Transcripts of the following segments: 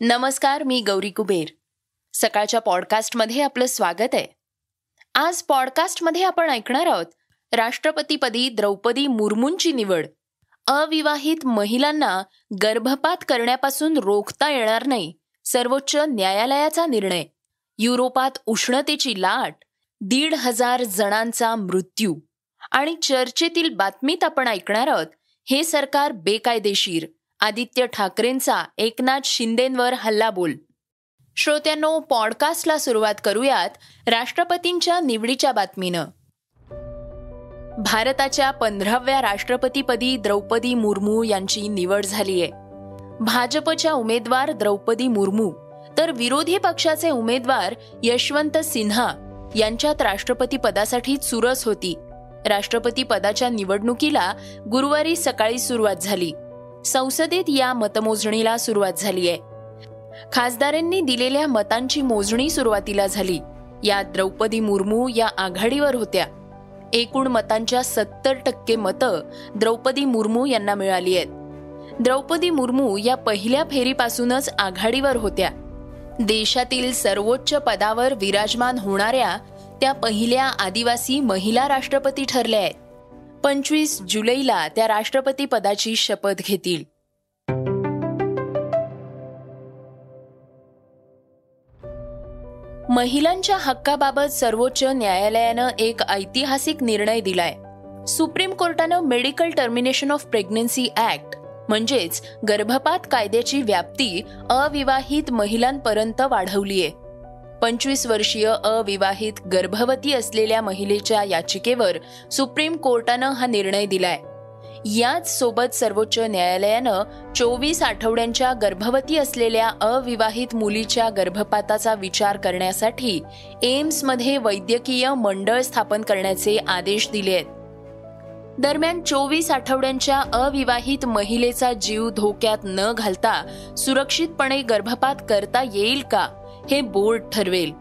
नमस्कार मी गौरी कुबेर. सकाळच्या पॉडकास्टमध्ये आपलं स्वागत आहे. आज पॉडकास्टमध्ये आपण ऐकणार आहोत राष्ट्रपतीपदी द्रौपदी मुर्मूंची निवड. अविवाहित महिलांना गर्भपात करण्यापासून रोखता येणार नाही सर्वोच्च न्यायालयाचा निर्णय. युरोपात उष्णतेची लाट दीड हजार जणांचा मृत्यू. आणि चर्चेतील बातमीत आपण ऐकणार आहोत हे सरकार बेकायदेशीर. आदित्य ठाकरेंचा एकनाथ शिंदेंवर हल्लाबोल. श्रोत्यांनो पॉडकास्टला सुरुवात करूयात राष्ट्रपतींच्या निवडीच्या बातमीनं. भारताच्या पंधराव्या राष्ट्रपतीपदी द्रौपदी मुर्मू यांची निवड झाली आहे भाजपच्या उमेदवार द्रौपदी मुर्मू तर विरोधी पक्षाचे उमेदवार यशवंत सिन्हा यांच्यात राष्ट्रपती पदासाठी चुरस होती. राष्ट्रपती पदाच्या निवडणुकीला गुरुवारी सकाळी सुरुवात झाली. संसदेत या मतमोजणीला सुरुवात झाली आहे. खासदारांनी दिलेल्या मतांची मोजणी सुरुवातीला झाली. या द्रौपदी मुर्मू या आघाडीवर होत्या. एकूण मतांच्या सत्तर टक्के मतं द्रौपदी मुर्मू यांना मिळाली आहेत. द्रौपदी मुर्मू या पहिल्या फेरीपासूनच आघाडीवर होत्या. देशातील सर्वोच्च पदावर विराजमान होणाऱ्या त्या पहिल्या आदिवासी महिला राष्ट्रपती ठरल्या आहेत. पंचवीस जुलैला त्या राष्ट्रपती पदाची शपथ घेतील. महिलांच्या हक्काबाबत सर्वोच्च न्यायालयानं एक ऐतिहासिक निर्णय दिलाय. Supreme कोर्टानं medical termination of pregnancy act म्हणजेच गर्भपात कायद्याची व्याप्ती अविवाहित महिलांपर्यंत वाढवली आहे पंचवीस वर्षीय अविवाहित गर्भवती असलेल्या महिलेच्या याचिकेवर सुप्रीम कोर्टानं हा निर्णय दिलाय. याच सोबत सर्वोच्च न्यायालयानं चोवीस आठवड्यांच्या गर्भवती असलेल्या अविवाहित मुलीच्या गर्भपाताचा विचार करण्यासाठी एम्समध्ये वैद्यकीय मंडळ स्थापन करण्याचे आदेश दिले आहेत. दरम्यान चोवीस आठवड्यांच्या अविवाहित महिलेचा जीव धोक्यात न घालता सुरक्षितपणे गर्भपात करता येईल का? हे बोर्ड ठरवेल.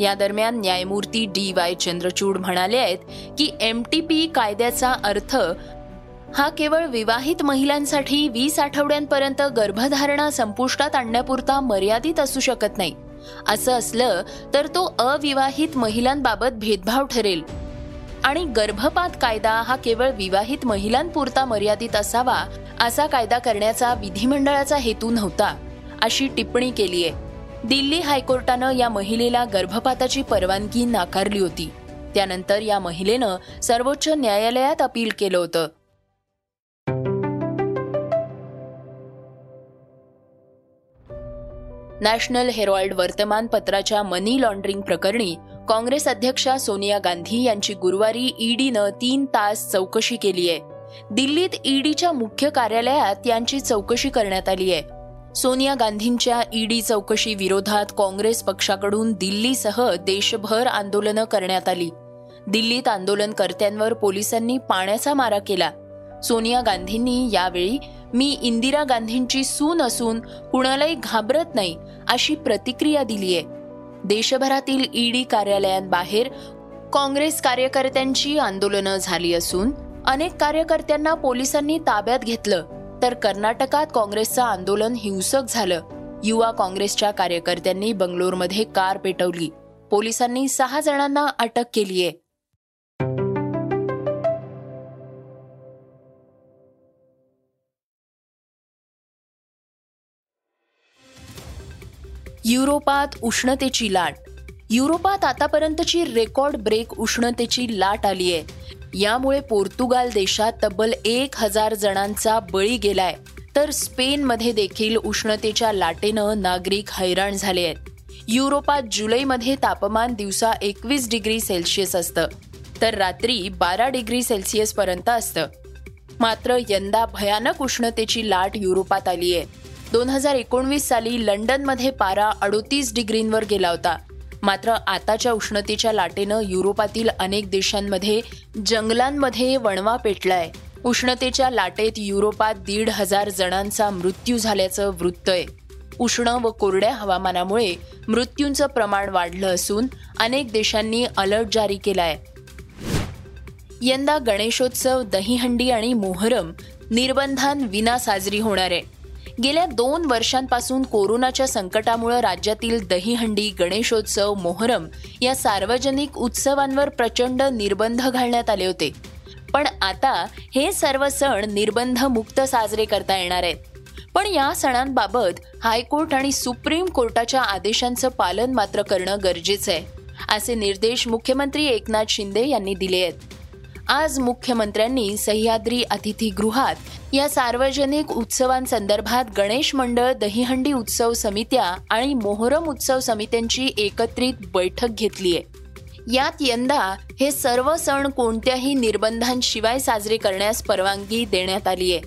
या दरम्यान न्यायमूर्ती डी वाय चंद्रचूड म्हणाले आहेत की एम टी पी कायद्याचा अर्थ हा केवळ विवाहित महिलांसाठी वीस आठवड्यांपर्यंत गर्भधारणा संपुष्टात आणण्यापुरता मर्यादित असू शकत नाही. असं असलं तर तो अविवाहित महिलांबाबत भेदभाव ठरेल. आणि गर्भपात कायदा हा केवळ विवाहित महिलांपुरता मर्यादित असावा असा कायदा करण्याचा विधिमंडळाचा हेतू नव्हता अशी टिप्पणी केली आहे दिल्ली हायकोर्टानं या महिलेला गर्भपाताची परवानगी नाकारली होती. त्यानंतर या महिलेनं सर्वोच्च न्यायालयात अपील केलं होतं. नॅशनल हेरॉल्ड वर्तमानपत्राच्या मनी लॉन्ड्रिंग प्रकरणी काँग्रेस अध्यक्षा सोनिया गांधी यांची गुरुवारी ईडीनं तीन तास चौकशी केली आहे दिल्लीत ईडीच्या मुख्य कार्यालयात यांची चौकशी करण्यात आली आहे सोनिया गांधींच्या ईडी चौकशी विरोधात काँग्रेस पक्षाकडून दिल्लीसह देशभर आंदोलनं करण्यात आली. दिल्लीत आंदोलनकर्त्यांवर पोलिसांनी पाण्याचा मारा केला. सोनिया गांधींनी यावेळी मी इंदिरा गांधींची सून असून कुणालाही घाबरत नाही अशी प्रतिक्रिया दिलीय. देशभरातील ईडी कार्यालयांबाहेर काँग्रेस कार्यकर्त्यांची आंदोलनं झाली असून अनेक कार्यकर्त्यांना पोलिसांनी ताब्यात घेतलं. तर कर्नाटकात काँग्रेसचं आंदोलन हिंसक झालं. युवा काँग्रेसच्या कार्यकर्त्यांनी बंगलोरमध्ये कार पेटवली. पोलिसांनी सहा जणांना अटक केलीये युरोपात उष्णतेची लाट. युरोपात आतापर्यंतची रेकॉर्ड ब्रेक उष्णतेची लाट आली आहे. यामुळे पोर्तुगाल देशात तब्बल एक हजार जणांचा बळी गेलाय. तर स्पेनमध्ये देखील उष्णतेच्या लाटेनं नागरिक हैराण झाले आहेत. युरोपात जुलैमध्ये तापमान दिवसा एकवीस डिग्री सेल्सिअस असतं. तर रात्री बारा डिग्री सेल्सिअस पर्यंत असतं. मात्र यंदा भयानक उष्णतेची लाट युरोपात आली आहे दोन हजार एकोणवीस साली लंडनमध्ये पारा अडोतीस डिग्रींवर गेला होता. मात्र आताच्या उष्णतेच्या लाटेनं युरोपातील अनेक देशांमध्ये जंगलांमध्ये वणवा पेटलाय. उष्णतेच्या लाटेत युरोपात दीड हजार जणांचा मृत्यू झाल्याचं वृत्त आहे. उष्ण व कोरड्या हवामानामुळे मृत्यूंचं प्रमाण वाढलं असून अनेक देशांनी अलर्ट जारी केलाय. यंदा गणेशोत्सव दहीहंडी आणि मोहरम निर्बंधांविना साजरी होणार आहे. गेल्या दोन वर्षांपासून कोरोनाच्या संकटामुळे राज्यातील दहीहंडी गणेशोत्सव मोहरम या सार्वजनिक उत्सवांवर प्रचंड निर्बंध घालण्यात आले होते. पण आता हे सर्व सण निर्बंध मुक्त साजरे करता येणार आहेत. पण या सणांबाबत हायकोर्ट आणि सुप्रीम कोर्टाच्या आदेशांचं पालन मात्र करणं गरजेचं आहे असे निर्देश मुख्यमंत्री एकनाथ शिंदे यांनी दिले आहेत. आज मुख्यमंत्र्यांनी सह्याद्री अतिथीगृहात या सार्वजनिक उत्सवांसंदर्भात गणेश मंडळ दहीहंडी उत्सव समित्या आणि मोहरम उत्सव समित्यांची एकत्रित बैठक घेतली आहे यात यंदा हे सर्व सण कोणत्याही निर्बंधांशिवाय साजरे करण्यास परवानगी देण्यात आली आहे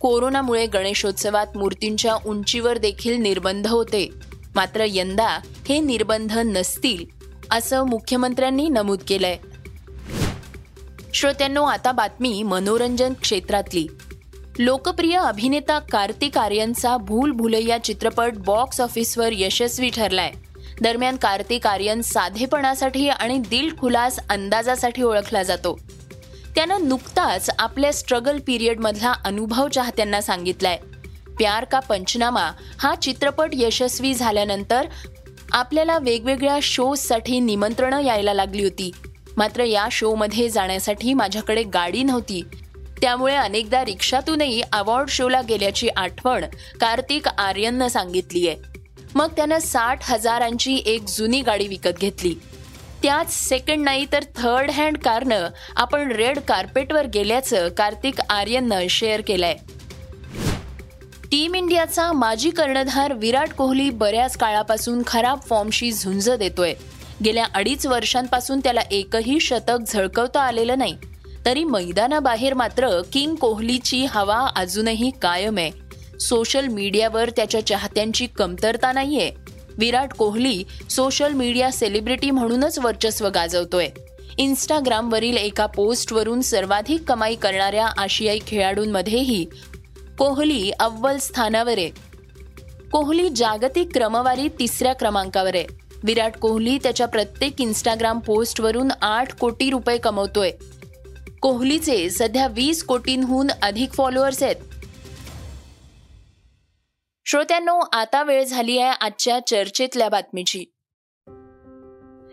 कोरोनामुळे गणेशोत्सवात मूर्तींच्या उंचीवर देखील निर्बंध होते. मात्र यंदा हे निर्बंध नसतील असं मुख्यमंत्र्यांनी नमूद केलंय. श्रोत्यांनो आता बातमी मनोरंजन क्षेत्रातली. लोकप्रिय अभिनेता कार्तिक आर्यनचा भूल भुलैया चित्रपट बॉक्स ऑफिसवर यशस्वी ठरलाय. दरम्यान कार्तिक आर्यन साधेपणासाठी आणि दिलखुलास अंदाजासाठी ओळखला जातो. त्यानं नुकताच आपल्या स्ट्रगल पिरियडमधला अनुभव चाहत्यांना सांगितलाय. प्यार का पंचनामा हा चित्रपट यशस्वी झाल्यानंतर आपल्याला वेगवेगळ्या शोजसाठी निमंत्रणं यायला लागली होती. मात्र या शोमध्ये जाण्यासाठी माझ्याकडे गाडी नव्हती. त्यामुळे अनेकदा रिक्षातूनही अवॉर्ड शोला गेल्याची आठवण कार्तिक आर्यननं सांगितली आहे. मग त्यानं साठ हजारांची एक जुनी गाडी विकत घेतली. त्याच सेकंड नाही तर थर्ड हँड कारनं आपण रेड कार्पेटवर गेल्याचं कार्तिक आर्यननं शेअर केलंय. टीम इंडियाचा माजी कर्णधार विराट कोहली बऱ्याच काळापासून खराब फॉर्मशी झुंज देतोय. गेल्या अडीच वर्षांपासून त्याला एकही शतक झळकवता आलेलं नाही. तरी मैदानाबाहेर मात्र किंग कोहलीची हवा अजूनही कायम आहे. सोशल मीडियावर त्याच्या चाहत्यांची कमतरता नाहीये. Virat Kohli social media celebrity म्हणूनच वर्चस्व गाजवतोय. इंस्टाग्रामवरील एका पोस्टवरून सर्वाधिक कमाई करणाऱ्या आशियाई खेळाडूंमध्येही कोहली अव्वल स्थानावर आहे. कोहली जागतिक क्रमवारीत तिसऱ्या क्रमांकावर आहे. विराट कोहली त्याच्या प्रत्येक इंस्टाग्राम पोस्टवरून आठ कोटी रुपये कमवतोय. कोहलीचे सध्या वीस कोटींहून अधिक फॉलोअर्स आहेत. श्रोत्यांनो आता वेळ झाली आहे आजच्या चर्चेतल्या बातमीची.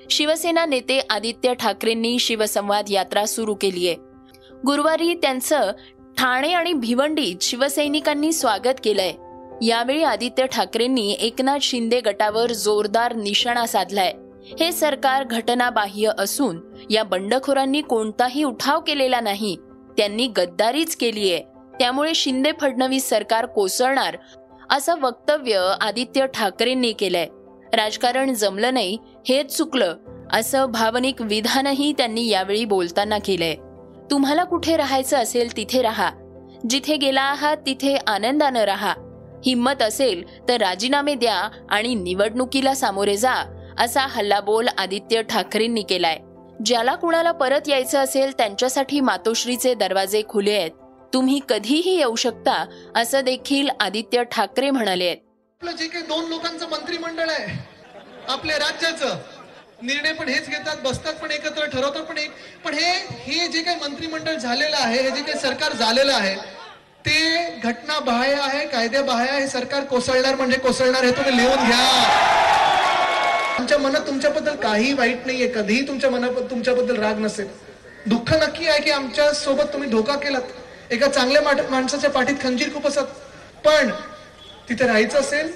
शिवसेना नेते आदित्य ठाकरेंनी शिवसंवाद यात्रा सुरू केली आहे. गुरुवारी त्यांचं ठाणे आणि भिवंडीत शिवसैनिकांनी स्वागत केलंय. यावेळी आदित्य ठाकरेंनी एकनाथ शिंदे गटावर जोरदार निशाणा साधलाय. हे सरकार घटनाबाह्य असून या बंडखोरांनी कोणताही उठाव केलेला नाही. त्यांनी गद्दारीच केलीये. त्यामुळे शिंदे फडणवीस सरकार कोसळणार असं वक्तव्य आदित्य ठाकरेंनी केलंय. राजकारण जमलं नाही हेच चुकलं असं भावनिक विधानही त्यांनी यावेळी बोलताना केलंय. तुम्हाला कुठे राहायचं असेल तिथे राहा. जिथे गेला आहात तिथे आनंदानं राहा. हिंमत असेल तर राजीनामे द्या आणि निवडणुकीला सामोरे जा असा हल्लाबोल आदित्य ठाकरेंनी केलाय. ज्याला कुणाला परत यायचं असेल त्यांच्यासाठी मातोश्रीचे दरवाजे खुले आहेत. तुम्ही कधीही येऊ शकता असं देखील आदित्य ठाकरे म्हणाले आहेत. जे काही दोन लोकांचं मंत्रिमंडळ आहे आपल्या राज्याचं निर्णय पण हेच घेतात बसतात पण एकत्र ठरवतात पण एक पण हे हे जे काही मंत्रिमंडळ झालेलं आहे हे जे काही सरकार झालेलं आहे ते घटना बाह्य आहे कायद्या बाह्य आहे हे सरकार कोसळणार म्हणजे कोसळणार हे तुम्ही लिहून घ्या. आमच्या मनात तुमच्याबद्दल काही वाईट नाहीये कधीही तुमच्या मनात तुमच्याबद्दल राग नसेल. दुःख नक्की आहे की आमच्यासोबत तुम्ही धोका केलात. एका चांगल्या माणसाच्या पाठीत खंजीर खूप असत. पण तिथे राहायचं असेल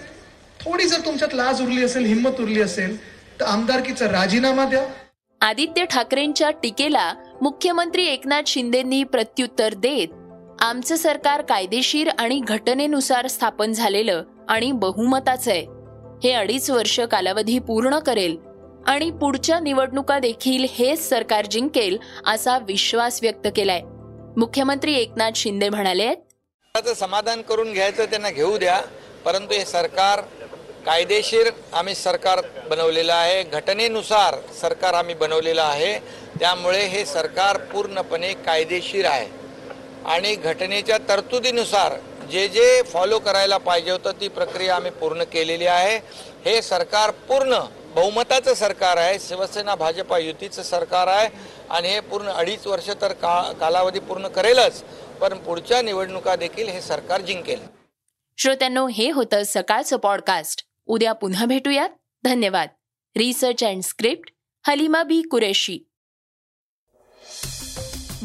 थोडी जर तुमच्यात लाज उरली असेल हिंमत उरली असेल तर आमदारकीचा राजीनामा द्या. आदित्य ठाकरेंच्या टीकेला मुख्यमंत्री एकनाथ शिंदेंनी प्रत्युत्तर देत आमचं सरकार कायदेशीर आणि घटनेनुसार स्थापन झालेलं आणि बहुमताचं आहे. हे अडीच वर्ष कालावधी पूर्ण करेल आणि पुढच्या निवडणुका देखील हेच सरकार जिंकेल असा विश्वास व्यक्त केलाय. मुख्यमंत्री एकनाथ शिंदे म्हणाले त्याचं समाधान करून घ्यायचं त्यांना घेऊ द्या परंतु हे सरकार कायदेशीर आम्ही सरकार बनवलेलं आहे घटनेनुसार सरकार आम्ही बनवलेलं आहे त्यामुळे हे सरकार पूर्णपणे कायदेशीर आहे. आणि घटनेच्या तरतुदीनुसार जे जे फॉलो करायला पाहिजे होतं ती प्रक्रिया आम्ही पूर्ण केलेली आहे. हे सरकार पूर्ण बहुमताचं सरकार आहे. शिवसेना भाजपा युतीचं सरकार आहे. आणि हे पूर्ण अडीच वर्ष तर का कालावधी पूर्ण करेलच. पण पुढच्या निवडणुका देखील हे सरकार जिंकेल. श्रोत्यांनो हे होतं सकाळचं पॉडकास्ट उद्या पुन्हा भेटूयात. धन्यवाद. Research and script Halima Bi Qureshi.